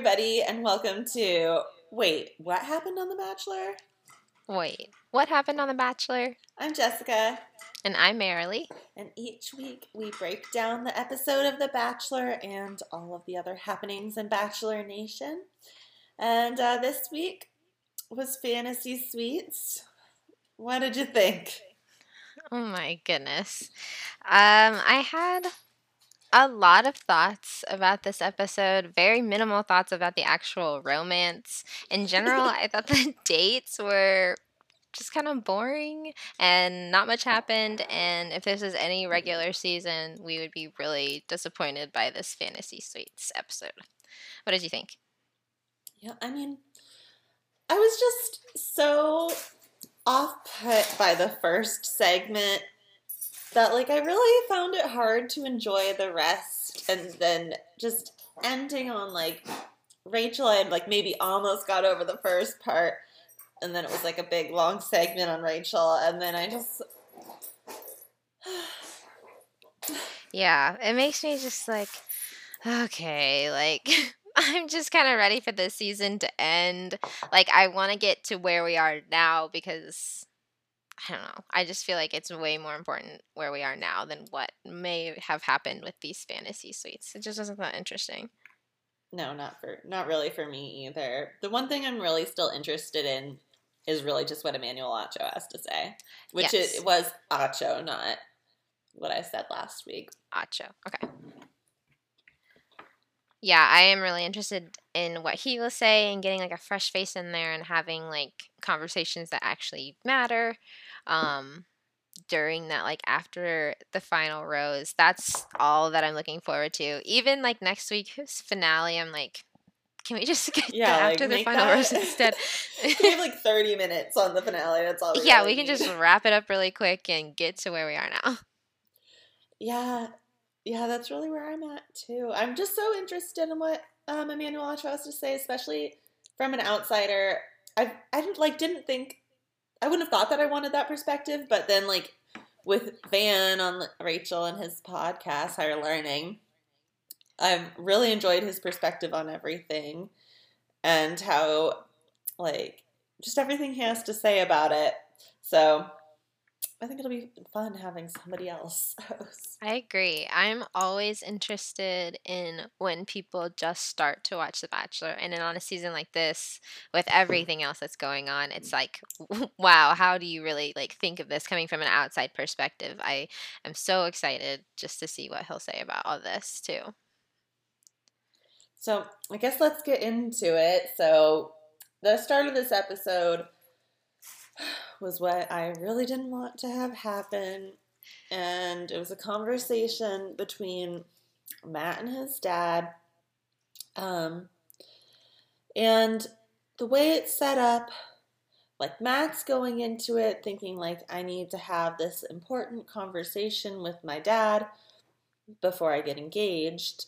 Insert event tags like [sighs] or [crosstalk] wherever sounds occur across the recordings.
everybody, and welcome to. Wait, what happened on The Bachelor? Wait, what happened on The Bachelor? I'm Jessica. And I'm Marilee. And each week we break down the episode of The Bachelor and all of the other happenings in Bachelor Nation. And uh, this week was Fantasy Suites. What did you think? Oh my goodness. Um, I had a lot of thoughts about this episode, very minimal thoughts about the actual romance. In general, [laughs] I thought the [laughs] dates were just kind of boring and not much happened. And if this is any regular season, we would be really disappointed by this Fantasy Suites episode. What did you think? Yeah, I mean, I was just so off put by the first segment that like I really found it hard to enjoy the rest and then just ending on like Rachel I had like maybe almost got over the first part and then it was like a big long segment on Rachel and then I just [sighs] Yeah, it makes me just like okay, like [laughs] I'm just kind of ready for this season to end. Like I want to get to where we are now because I don't know. I just feel like it's way more important where we are now than what may have happened with these fantasy suites. It just wasn't that interesting. No, not for not really for me either. The one thing I'm really still interested in is really just what Emmanuel Acho has to say, which yes. it was Acho, not what I said last week. Acho. Okay yeah, I am really interested in what he will say and getting like a fresh face in there and having like conversations that actually matter. Um, during that like after the final rose that's all that i'm looking forward to even like next week's finale i'm like can we just [laughs] get yeah, after the final that, rose instead [laughs] we have like 30 minutes on the finale that's all yeah really we can need. just wrap it up really quick and get to where we are now [laughs] yeah yeah, that's really where I'm at too. I'm just so interested in what um, Emmanuel has to say, especially from an outsider. I I didn't like didn't think I wouldn't have thought that I wanted that perspective, but then like with Van on Rachel and his podcast, Higher Learning, I've really enjoyed his perspective on everything and how like just everything he has to say about it. So I think it'll be fun having somebody else [laughs] host. I agree. I'm always interested in when people just start to watch The Bachelor. And then on a season like this, with everything else that's going on, it's like, [laughs] wow, how do you really like think of this coming from an outside perspective? I am so excited just to see what he'll say about all this too. So I guess let's get into it. So the start of this episode was what I really didn't want to have happen. And it was a conversation between Matt and his dad. Um, and the way it's set up, like Matt's going into it thinking like I need to have this important conversation with my dad before I get engaged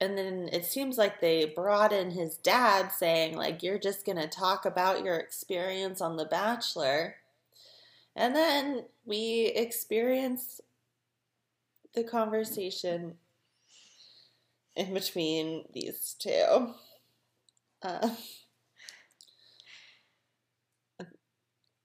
and then it seems like they brought in his dad saying like you're just going to talk about your experience on the bachelor. And then we experience the conversation in between these two. Uh,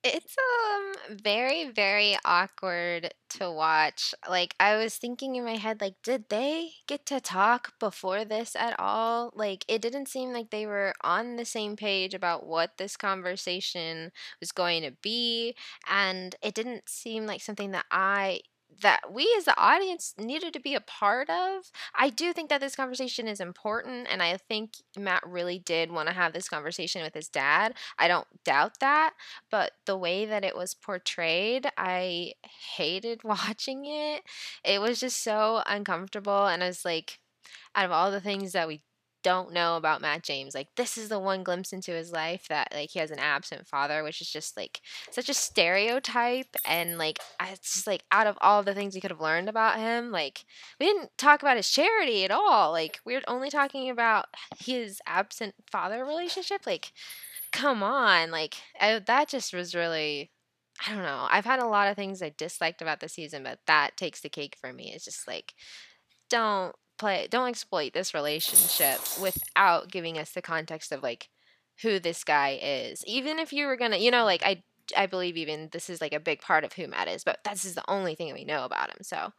It's um very very awkward to watch. Like I was thinking in my head like did they get to talk before this at all? Like it didn't seem like they were on the same page about what this conversation was going to be and it didn't seem like something that I that we as the audience needed to be a part of. I do think that this conversation is important, and I think Matt really did want to have this conversation with his dad. I don't doubt that, but the way that it was portrayed, I hated [laughs] watching it. It was just so uncomfortable, and I was like, out of all the things that we don't know about Matt James. Like this is the one glimpse into his life that like he has an absent father, which is just like such a stereotype and like it's just like out of all the things we could have learned about him, like we didn't talk about his charity at all. Like we are only talking about his absent father relationship. Like come on, like I, that just was really I don't know. I've had a lot of things I disliked about the season, but that takes the cake for me. It's just like don't play don't exploit this relationship without giving us the context of like who this guy is. Even if you were gonna, you know, like I I believe even this is like a big part of who Matt is, but this is the only thing we know about him. So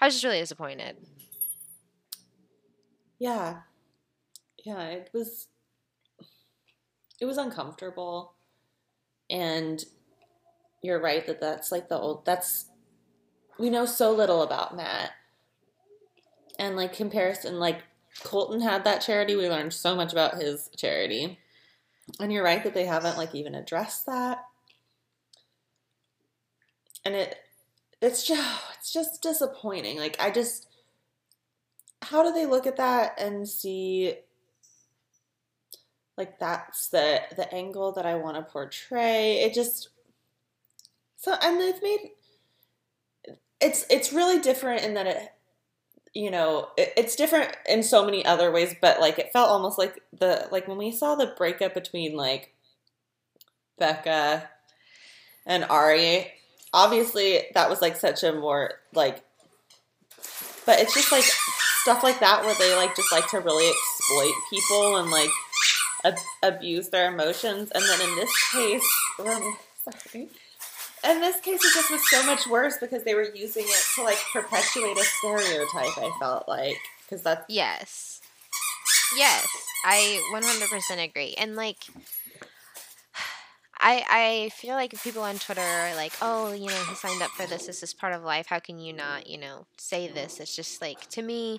I was just really disappointed. Yeah. Yeah, it was it was uncomfortable. And you're right that that's like the old that's we know so little about Matt. And like comparison like Colton had that charity, we learned so much about his charity. And you're right that they haven't like even addressed that. And it it's just it's just disappointing. Like I just how do they look at that and see like that's the the angle that I want to portray? It just so and they've made it's it's really different in that it you know it, it's different in so many other ways but like it felt almost like the like when we saw the breakup between like becca and arie obviously that was like such a more like but it's just like stuff like that where they like just like to really exploit people and like ab- abuse their emotions and then in this case sorry in this case, it just was so much worse because they were using it to like perpetuate a stereotype. I felt like because that's yes, yes, I 100% agree. And like, I I feel like people on Twitter are like, oh, you know, he signed up for this. This is part of life. How can you not, you know, say this? It's just like to me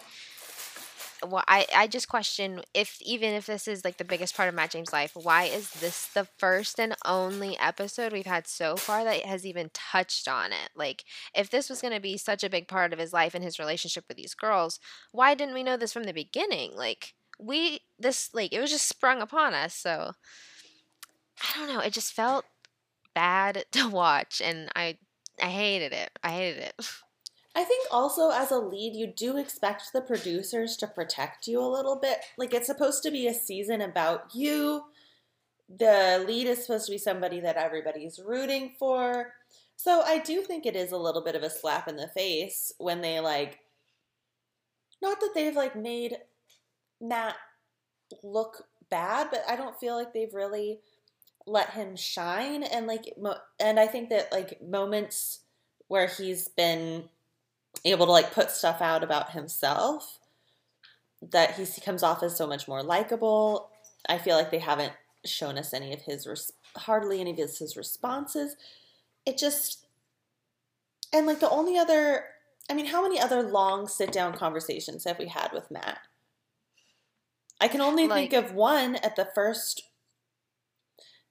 well, I, I just question if even if this is like the biggest part of Matt James' life, why is this the first and only episode we've had so far that has even touched on it? Like, if this was going to be such a big part of his life and his relationship with these girls, why didn't we know this from the beginning? Like, we this like it was just sprung upon us. So I don't know. It just felt bad [laughs] to watch, and I I hated it. I hated it. [laughs] I think also as a lead, you do expect the producers to protect you a little bit. Like it's supposed to be a season about you. The lead is supposed to be somebody that everybody's rooting for. So I do think it is a little bit of a slap in the face when they like, not that they've like made Matt look bad, but I don't feel like they've really let him shine. And like, and I think that like moments where he's been able to like put stuff out about himself that he comes off as so much more likable. I feel like they haven't shown us any of his res- hardly any of his, his responses. It just and like the only other I mean, how many other long sit down conversations have we had with Matt? I can only like, think of one at the first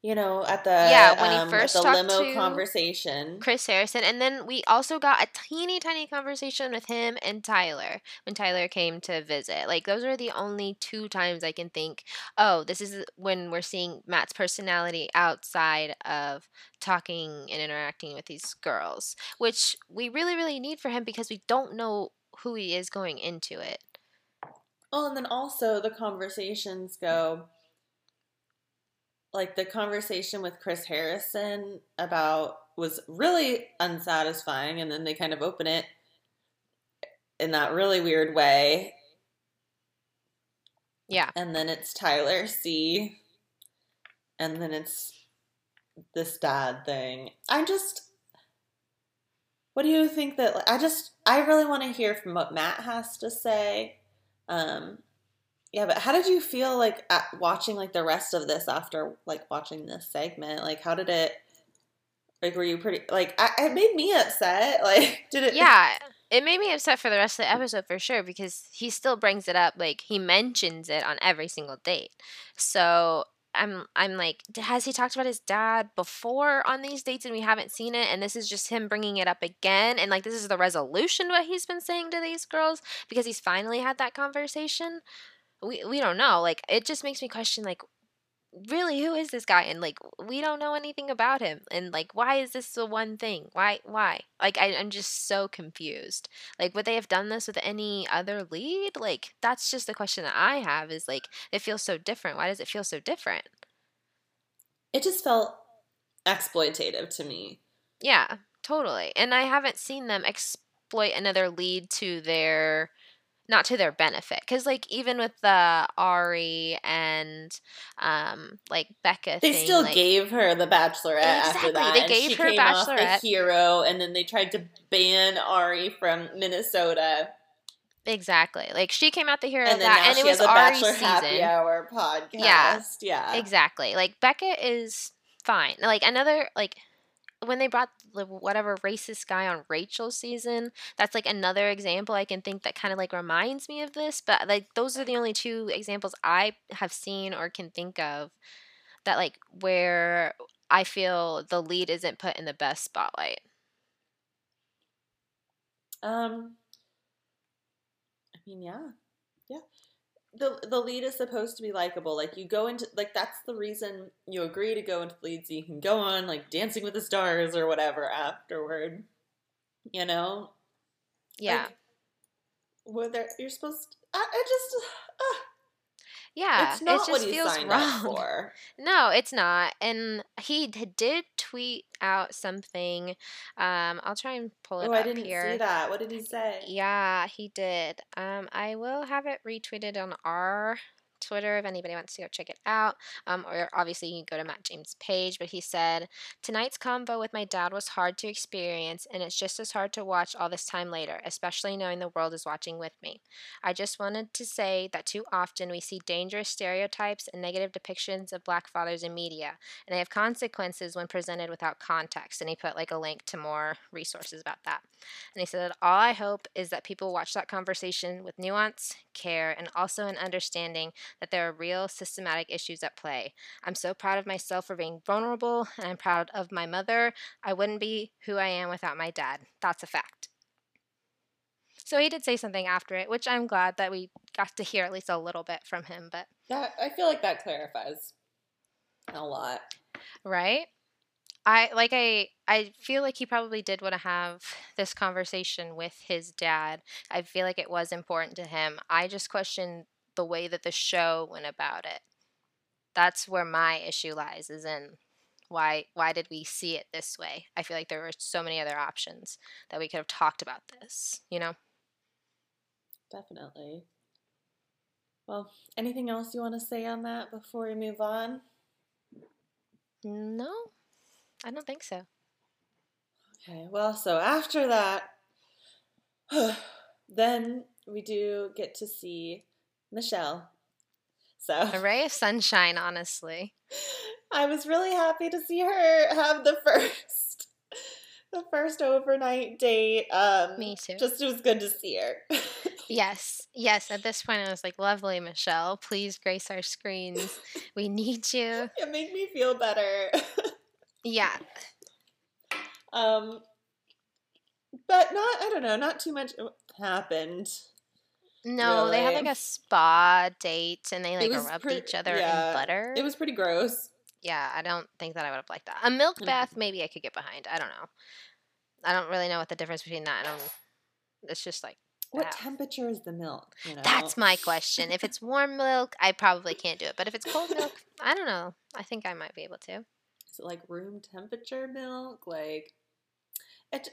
you know, at the yeah when um, he first the talked limo to conversation, Chris Harrison, and then we also got a teeny tiny conversation with him and Tyler when Tyler came to visit. Like those are the only two times I can think. Oh, this is when we're seeing Matt's personality outside of talking and interacting with these girls, which we really really need for him because we don't know who he is going into it. Oh, and then also the conversations go like the conversation with Chris Harrison about was really unsatisfying and then they kind of open it in that really weird way. Yeah. And then it's Tyler C. And then it's this dad thing. I just what do you think that I just I really want to hear from what Matt has to say. Um yeah, but how did you feel like watching like the rest of this after like watching this segment? Like, how did it? Like, were you pretty like? I, it made me upset. [laughs] Like, did it? Yeah, it made me upset for the rest of the episode for sure because he still brings it up. Like, he mentions it on every single date. So I'm I'm like, has he talked about his dad before on these dates and we haven't seen it? And this is just him bringing it up again. And like, this is the resolution to what he's been saying to these girls because he's finally had that conversation we we don't know. Like it just makes me question like really who is this guy? And like we don't know anything about him and like why is this the one thing? Why why? Like I, i'm just so confused. Like would they have done this with any other lead? Like that's just the question that i have is like it feels so different. Why does it feel so different? It just felt exploitative to me. Yeah totally and i haven't seen them exploit another lead to their not to their benefit because like even with the arie and um like becca they thing, still like, gave her the bachelorette after Exactly, that. they gave she her came off the Bachelorette. hero, and then they tried to ban Arie from Minnesota, exactly like she came out the hero and then that and it was has a arie's Bachelor season Happy Hour podcast. Yeah. yeah. exactly like becca is fine like another like when they brought the whatever racist guy on Rachel's season, that's like another example I can think that kind of like reminds me of this. But like those are the only two examples I have seen or can think of that like where I feel the lead isn't put in the best spotlight. Um, I mean, yeah, yeah. The the lead is supposed to be likable. Like you go into like that's the reason you agree to go into the lead, so you can go on like Dancing with the Stars or whatever afterward. You know, Yeah. Like, whether you're supposed, to, I, I just, uh, yeah. it's not it just what he feels signed wrong. up for. [laughs] No, it's not. And he did tweet out something. Um, I'll try and pull it Oh, up I didn't here. see that. What did he say? Yeah, he did. Um, I will have it retweeted on our Twitter if anybody wants to go check it out. Um, or obviously you can go to Matt James' page. But he said, Tonight's convo with my dad was hard to experience, and it's just as hard to watch all this time later, especially knowing the world is watching with me. I just wanted to say that too often we see dangerous stereotypes and negative depictions of black fathers in media, and they have consequences when presented without context. And he put like a link to more resources about that. And he said, All I hope is that people watch that conversation with nuance, care, and also an understanding that there are real systematic issues at play. I'm so proud of myself for being vulnerable, and I'm proud of my mother. I wouldn't be who I am without my dad. That's a fact. So he did say something after it, which I'm glad that we got to hear at least a little bit from him, but That I feel like that clarifies a lot. right? I like I I feel like he probably did want to have this conversation with his dad. I feel like it was important to him. I just question the way that the show went about it. That's where my issue lies is in why why did we see it this way? I feel like there were so many other options that we could have talked about this, you know? Definitely. Well, anything else you want to say on that before we move on? No. I don't think so. Okay, well, so after that, [sighs] then we do get to see Michelle. So A ray of sunshine, honestly. I was really happy to see her have the [laughs] first the first overnight date. Um Me too. Just it was good to see her. [laughs] Yes, yes. At this point, I was like, lovely, Michelle. Please grace our screens. We need you. [laughs] it made me feel better. Yeah. um but not I don't know, not too much happened. No, they had like a spa date and they like rubbed each other yeah, in butter. It was pretty gross. yeah, I don't think that I would have liked that. A milk Mm. bath, maybe I could get behind. I don't know. I don't really know what the difference between that and it's just like What bath. temperature is the milk? You know? That's my question. If it's warm milk, I probably can't do it. But if it's cold milk, [laughs] I don't know. I think I might be able to. Is it like room temperature milk? Like it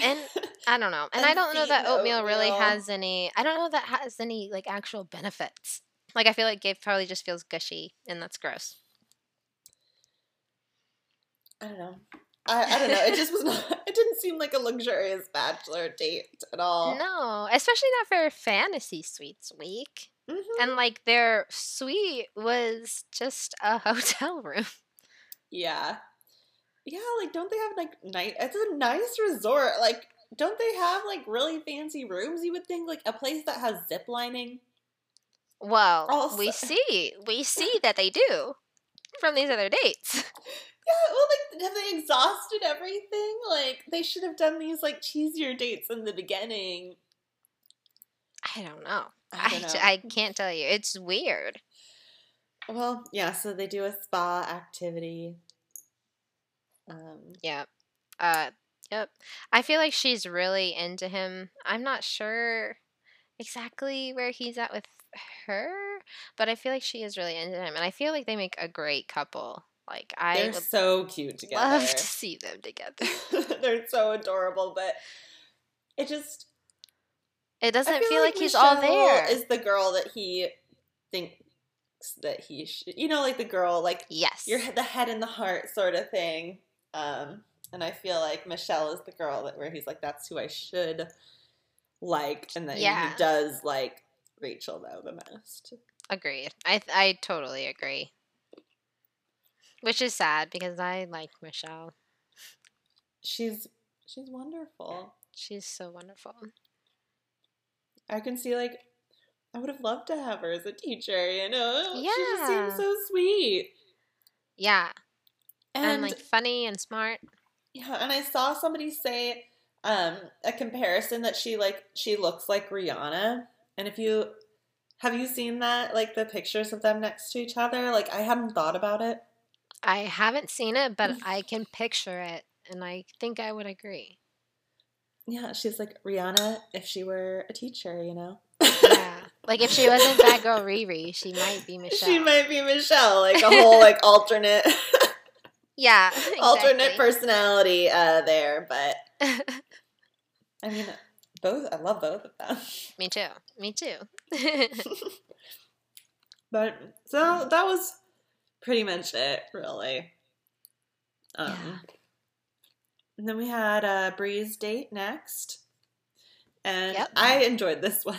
And [laughs] I don't know. And I don't know that Unsweetened oatmeal really has any I don't know that has any like actual benefits. Like I feel like it probably just feels gushy and that's gross. I don't know. I, I don't know. It just was not. [laughs] It didn't seem like a luxurious bachelor date at all. No, especially not for fantasy suites week. Mhm. And like their suite was just a [laughs] hotel room. Yeah, yeah. Like, don't they have like night? It's a nice resort. Like, don't they have like really fancy rooms? You would think like a place that has zip lining. Well, Also- we [laughs] see we see that they do from these other dates. [laughs] Yeah. Well, like, have they exhausted everything? Like, they should have done these like cheesier dates in the beginning. I don't know. I I, don't know. I can't tell you. It's weird. Well, yeah. So they do a spa activity. Um. Yep. Uh yep. I feel like she's really into him. I'm not sure exactly where he's at with her, but I feel like she is really into him and I feel like they make a great couple. Like I They're so cute together. love to see them [laughs] together. They're so adorable, but it just It doesn't I feel, like, he's Michelle all there. Is the girl that he thinks that he should, you know, like the girl, like yes. you're the head and the heart sort of thing. Um, and I feel like Michelle is the girl that where he's like, that's who I should like, and then Yeah. he does like Rachel though the most. Agreed. I th- I totally agree. Which is sad because I like Michelle. She's she's wonderful. She's so wonderful. I can see like I would have loved to have her as a teacher. You know, she just seems so sweet. Yeah, And, and, like funny and smart. yeah, and I saw somebody say um a comparison that she like she looks like Rihanna. And if you have you seen that like the pictures of them next to each other? Like I hadn't thought about it. I haven't seen it, but [laughs] I can picture it, and I think I would agree. Yeah, she's like Rihanna if she were a teacher, you know. Yeah, like if she wasn't that girl [laughs] Riri, she might be Michelle. She might be Michelle, like a whole [laughs] like alternate yeah, [laughs] alternate personality uh there, but [laughs] I mean both I love both of them. Me too. Me too. [laughs] But so that was pretty much it, really. Um Yeah. and then we had a Bri's date next. And Yep. I enjoyed this one.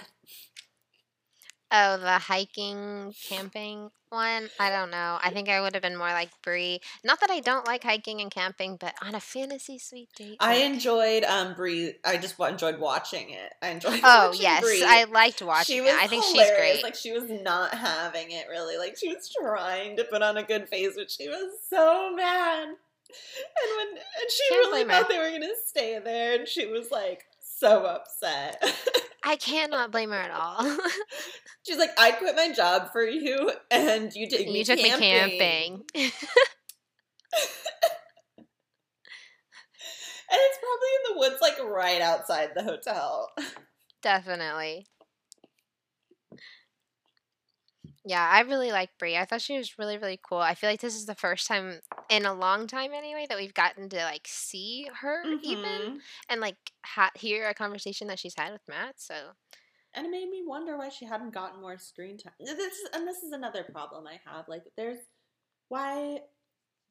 Oh, the hiking, camping one. I don't know. I think I would have been more like Bri. Not that I don't like hiking and camping, but on a fantasy suite date. I like- enjoyed um Bri. I just enjoyed watching it. I enjoyed. [laughs] Oh watching yes, Bri. I liked watching She it. I think hilarious. she's great. Like she was not having it really. Like she was trying to put on a good face, but she was so mad. And when and she Can't really her. thought they were gonna stay there, and she was like so upset. [laughs] I cannot blame her at all. [laughs] She's like, I quit my job for you, and you took me you took camping. me camping. [laughs] [laughs] And it's probably in the woods, like right outside the hotel. Definitely. Yeah, I really like Bri. I thought she was really, really cool. I feel like this is the first time in a long time, anyway, that we've gotten to like see her even Mhm. and like ha- hear a conversation that she's had with Matt. So And it made me wonder why she hadn't gotten more screen time. This is, and this is another problem I have. Like, there's why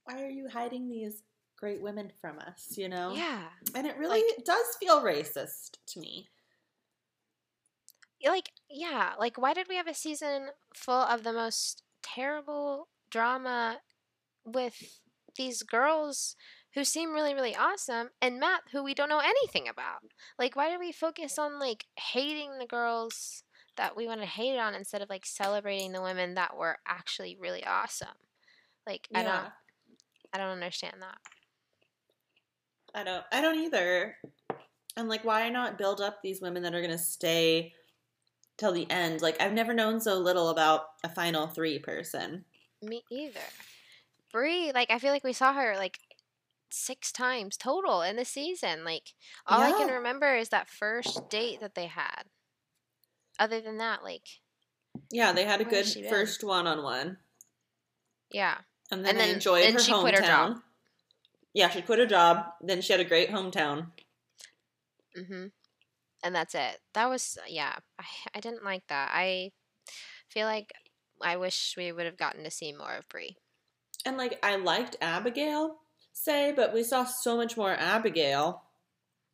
why are you hiding these great women from us? You know? yeah, And it really does feel racist to me. Like yeah, like why did we have a season full of the most terrible drama with these girls who seem really really awesome and Matt who we don't know anything about? Like why did we focus on like hating the girls that we want to hate on instead of like celebrating the women that were actually really awesome? Like I don't I don't understand that. I don't. I don't either. And like, why not build up these women that are gonna stay till the end? Like, I've never known so little about a final three person. Me either. Bri, like I feel like we saw her like six times total in the season. Like all I can remember is that first date that they had. Other than that, like Yeah, they had a good has she been? first one on one, yeah, and then And I then- enjoyed then her she hometown. quit her job. Yeah, she quit her job. Then she had a great hometown. mm-hmm. And that's it. That was yeah. I I didn't like that. I feel like I wish we would have gotten to see more of Bri. And like, I liked Abigail, say, but we saw so much more Abigail.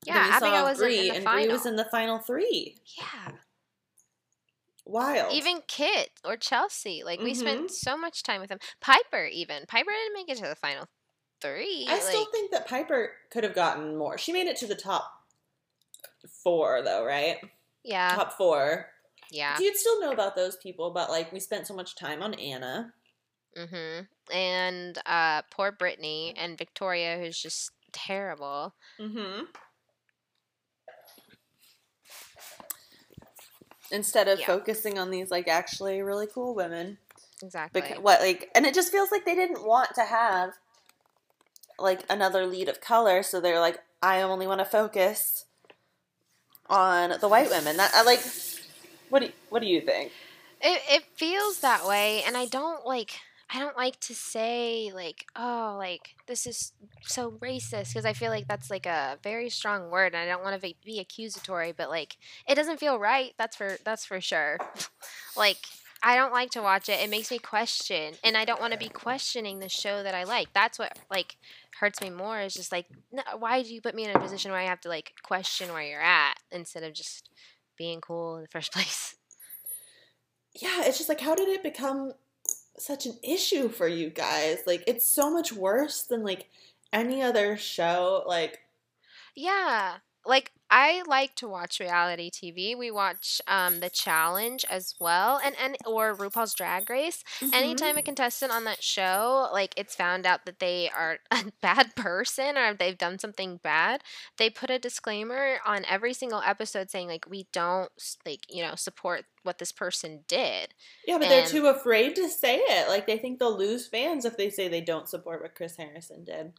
Yeah, Abigail saw wasn't in the and Bri was in the final three. Yeah. Wild. Even Kit or Chelsea, like we Mhm. spent so much time with them. Piper, even Piper didn't make it to the final three. I still think that Piper could have gotten more. She made it to the top four, though, right? yeah, Top four. yeah. Do you still know about those people? But like, we spent so much time on Anna. Mm-hmm. And uh, poor Brittany and Victoria, who's just terrible. Mm-hmm. Instead of Yeah. focusing on these like actually really cool women, Exactly. because what like, and it just feels like they didn't want to have like another lead of color, so they're like, I only want to focus on the white women. That I like. What do you, What do you think? It it feels that way, and I don't like. I don't like to say like, oh, like this is so racist because I feel like that's like a very strong word, and I don't want to be accusatory, but like it doesn't feel right. That's for that's for sure. [laughs] like I don't like to watch it. It makes me question, and I don't want to be questioning the show that I like. That's what like hurts me more. Is just like, no, why do you put me in a position where I have to like question where you're at instead of just being cool in the first [laughs] place? Yeah, it's just like, how did it become such an issue for you guys? Like, it's so much worse than like any other show. Like, yeah, like I like to watch reality TV. We watch um, the Challenge as well, and and or RuPaul's Drag Race. Mm-hmm. Anytime a contestant on that show, like it's found out that they are [laughs] a bad person or they've done something bad, they put a disclaimer on every single episode saying like we don't like you know support what this person did. Yeah, but and, they're too afraid to say it. Like they think they'll lose fans if they say they don't support what Chris Harrison did.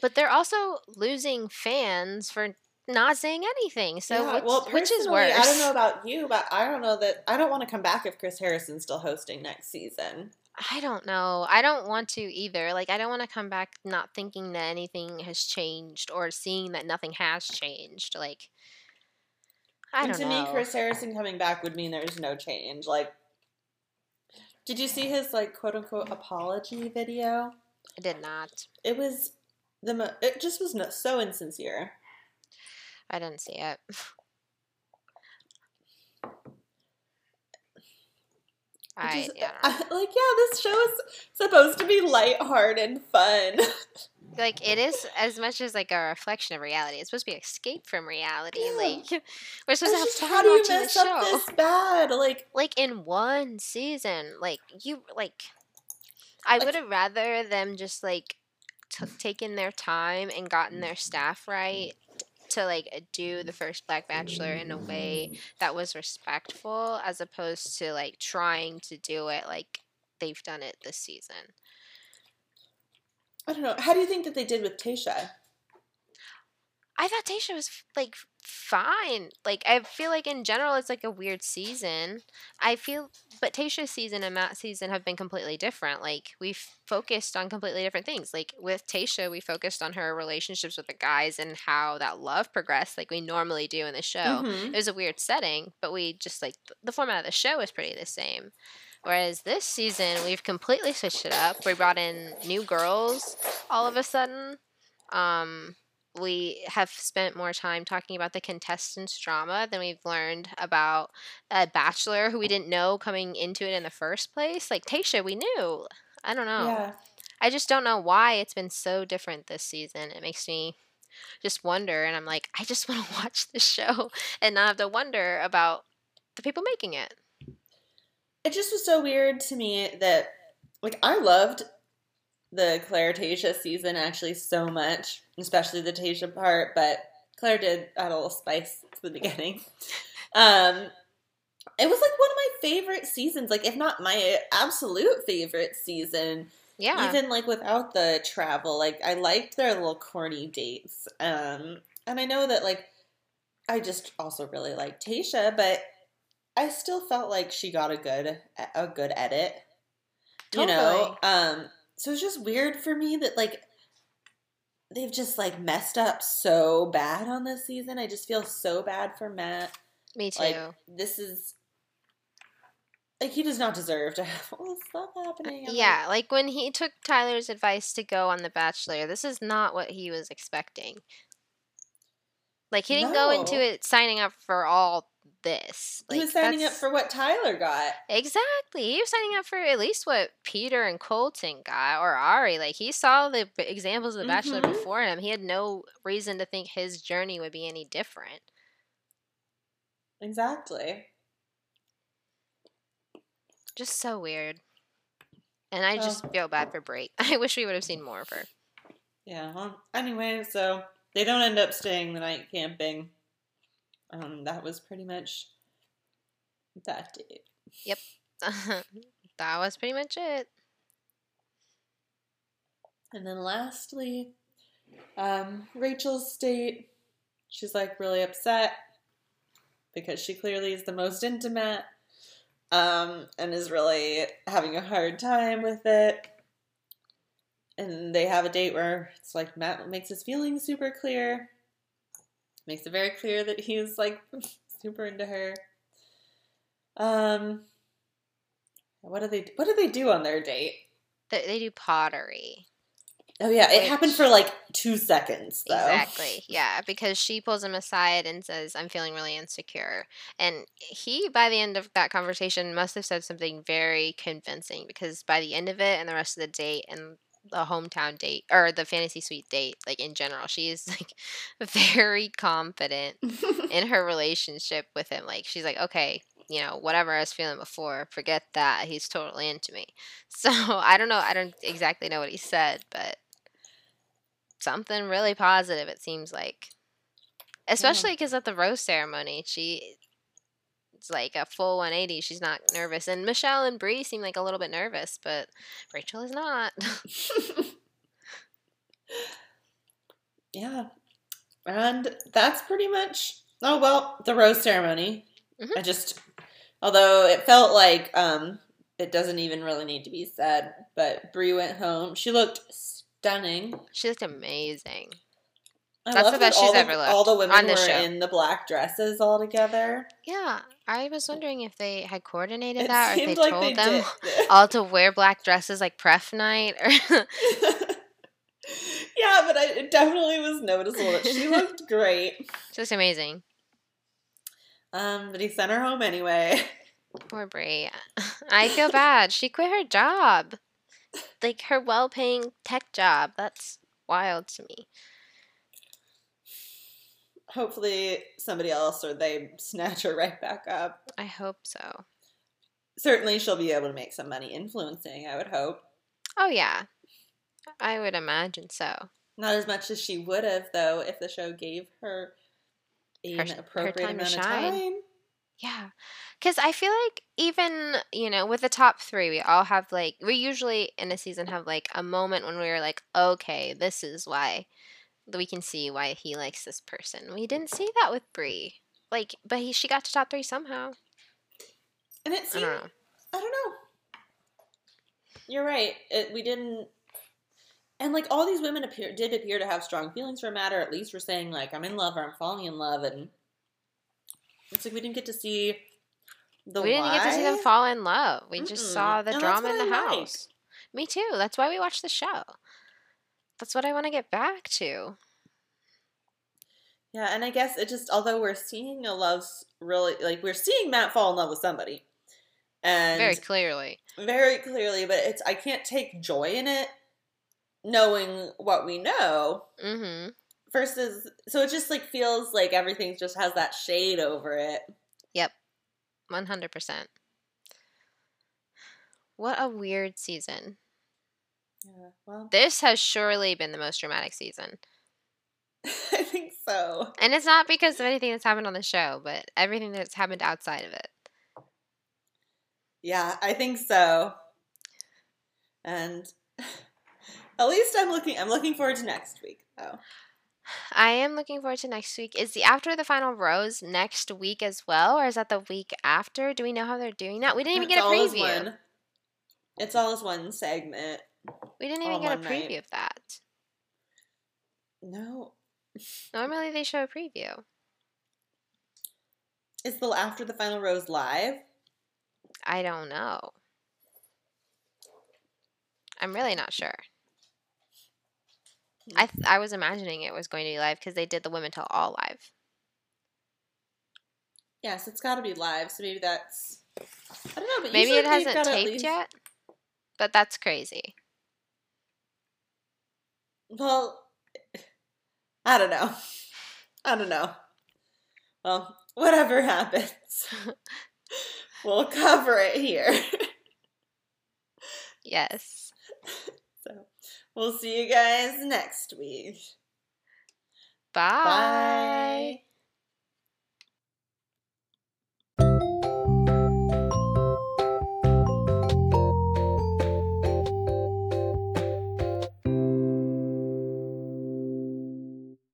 But they're also losing fans for not saying anything. So yeah, which, well, which is worse? I don't know about you, but I don't know that I don't want to come back if Chris Harrison's still hosting next season. I don't know. I don't want to either. Like I don't want to come back not thinking that anything has changed or seeing that nothing has changed. Like I and don't to know. me, Chris Harrison coming back would mean there's no change. Like, did you see his like quote unquote apology video? I did not. It was the mo- it just was no, so insincere. I didn't see it. I, just, yeah, I [laughs] like yeah, this show is supposed to be lighthearted and fun. [laughs] like it is as much as like a reflection of reality. It's supposed to be escape from reality. Yeah. Like [laughs] we're supposed it's to have fun how do you mess up show. this bad? Like like in one season, like you like I like, would have rather them just like t- taken their time and gotten their staff right to like do the first Black Bachelor in a way that was respectful as opposed to like trying to do it like they've done it this season. I don't know. How do you think that they did with Tayshia? I thought Tayshia was like fine. Like I feel like in general it's like a weird season. I feel but Tayshia's season and Matt's season have been completely different. Like we've focused on completely different things. Like with Tayshia, we focused on her relationships with the guys and how that love progressed like we normally do in the show. Mm-hmm. It was a weird setting, but we just like the format of the show is pretty the same. Whereas this season we've completely switched it up. We brought in new girls all of a sudden. Um we have spent more time talking about the contestants' drama than we've learned about a bachelor who we didn't know coming into it in the first place. Like Tayshia, we knew. I don't know. Yeah. I just don't know why it's been so different this season. It makes me just wonder, and I'm like, I just [laughs] want to watch the show and not have to wonder about the people making it. It just was so weird to me that, like, I loved the Clare Tayshia season actually so much, especially the Tayshia part, but Clare did add a little spice to the beginning. [laughs] Um, it was like one of my favorite seasons, like if not my absolute favorite season. Yeah. Even like without the travel, like I liked their little corny dates. Um, and I know that like I just also really liked Tayshia, but I still felt like she got a good a good edit. Totally. You know, um, so it's just weird for me that like they've just like messed up so bad on this season. I just feel so bad for Matt. Me too. Like, this is like he does not deserve to have all this stuff happening. Uh, I'm yeah, like, like when he took Tyler's advice to go on The Bachelor, this is not what he was expecting. Like he didn't no. go into it signing up for all this. Like, he was signing up for what Tyler got. Exactly. He was signing up for at least what Peter and Colton got, or Arie. Like he saw the examples of the Bachelor mm-hmm. before him. He had no reason to think his journey would be any different. Exactly. Just so weird. And I just feel bad for Bri. [laughs] I wish we would have seen more of her. Yeah. Well, anyway, so they don't end up staying the night camping. Um, that was pretty much that day. Yep. [laughs] that was pretty much it. And then lastly, um, Rachel's state. She's like really upset because she clearly is the most intimate. um, and is really having a hard time with it. And they have a date where it's like Matt makes his feelings super clear, makes it very clear that he's like [laughs] super into her. Um, what do they what do they do on their date? They, they do pottery. Oh yeah, it happened for like two seconds though. Exactly. [laughs] Yeah, because she pulls him aside and says, "I'm feeling really insecure." And he by the end of that conversation must have said something very convincing because by the end of it and the rest of the date and the hometown date or the fantasy suite date, like in general, she's [laughs] like very confident [laughs] in her relationship with him. Like she's like, okay, you know, whatever I was feeling before, forget that. He's totally into me. [laughs] So I don't know. I don't exactly know what he said, but something really positive. It seems like, especially because at the rose ceremony, she. It's like a full 180. She's not nervous. And Michelle and Bri seem like a little bit nervous, but Rachel is not. [laughs] [laughs] yeah. And that's pretty much oh well, the rose ceremony. Mhm. I just although it felt like um it doesn't even really need to be said, but Bri went home. She looked stunning. she looked amazing. I That's the that best all she's the, ever looked All the women on this were show. in the black dresses all together. Yeah, I was wondering if they had coordinated It that or if they like told they them all [laughs] to wear black dresses like pref night or [laughs] yeah, but I, it definitely was noticeable that she [laughs] looked great. just amazing. Um, but he sent her home anyway. Poor Bri. I feel bad. She quit her job. Like her well paying tech job. That's wild to me. Hopefully, somebody else or they snatch her right back up. I hope so. Certainly, she'll be able to make some money influencing. I would hope. Oh yeah. I would imagine so. Not as much as she would have, though, if the show gave her an Her- her appropriate to amount of time. Yeah. Because I feel like even, you know, with the top three, we all have like, we usually in a season have like a moment when we're like, okay, this is why we can see why he likes this person. We didn't see that with Bri. Like, but he, she got to top three somehow. And it I don't know. I don't know. You're right. It, we didn't. And like all these women appear did appear to have strong feelings for Matt, or at least were saying like I'm in love or I'm falling in love, and it's like we didn't get to see the we didn't get to see them fall in love. We just Mm-mm. saw the And drama in the I like. house. Me too. That's why we watch the show. That's what I want to get back to. Yeah, and I guess it just although we're seeing a love really like we're seeing Matt fall in love with somebody, and Very clearly. very clearly, but it's I can't take joy in it, knowing what we know. Mm-hmm. versus so it just like feels like everything just has that shade over it Yep. 100%. What a weird season. Yeah well This has surely been the most dramatic season. [laughs] i think so And it's not because of anything that's happened on the show, but everything that's happened outside of it. yeah i think so and [sighs] at least i'm looking i'm looking forward to next week though I am looking forward to next week. Is the after the final rose next week as well, or is that the week after? Do we know how they're doing that? We didn't even It's get a preview. one- it's all as one segment We didn't oh, even get a one night. preview of that. no Normally they show a preview. is the after the final rose live I don't know. I'm really not sure. I th- I was imagining it was going to be live because they did the Women Tell All live. yes it's got to be live so maybe that's i don't know but Maybe it hasn't taped least- yet, but that's crazy. Well, I don't know. I don't know. Well, whatever happens, [laughs] we'll cover it here. Yes. [laughs] so, we'll see you guys next week. Bye. Bye.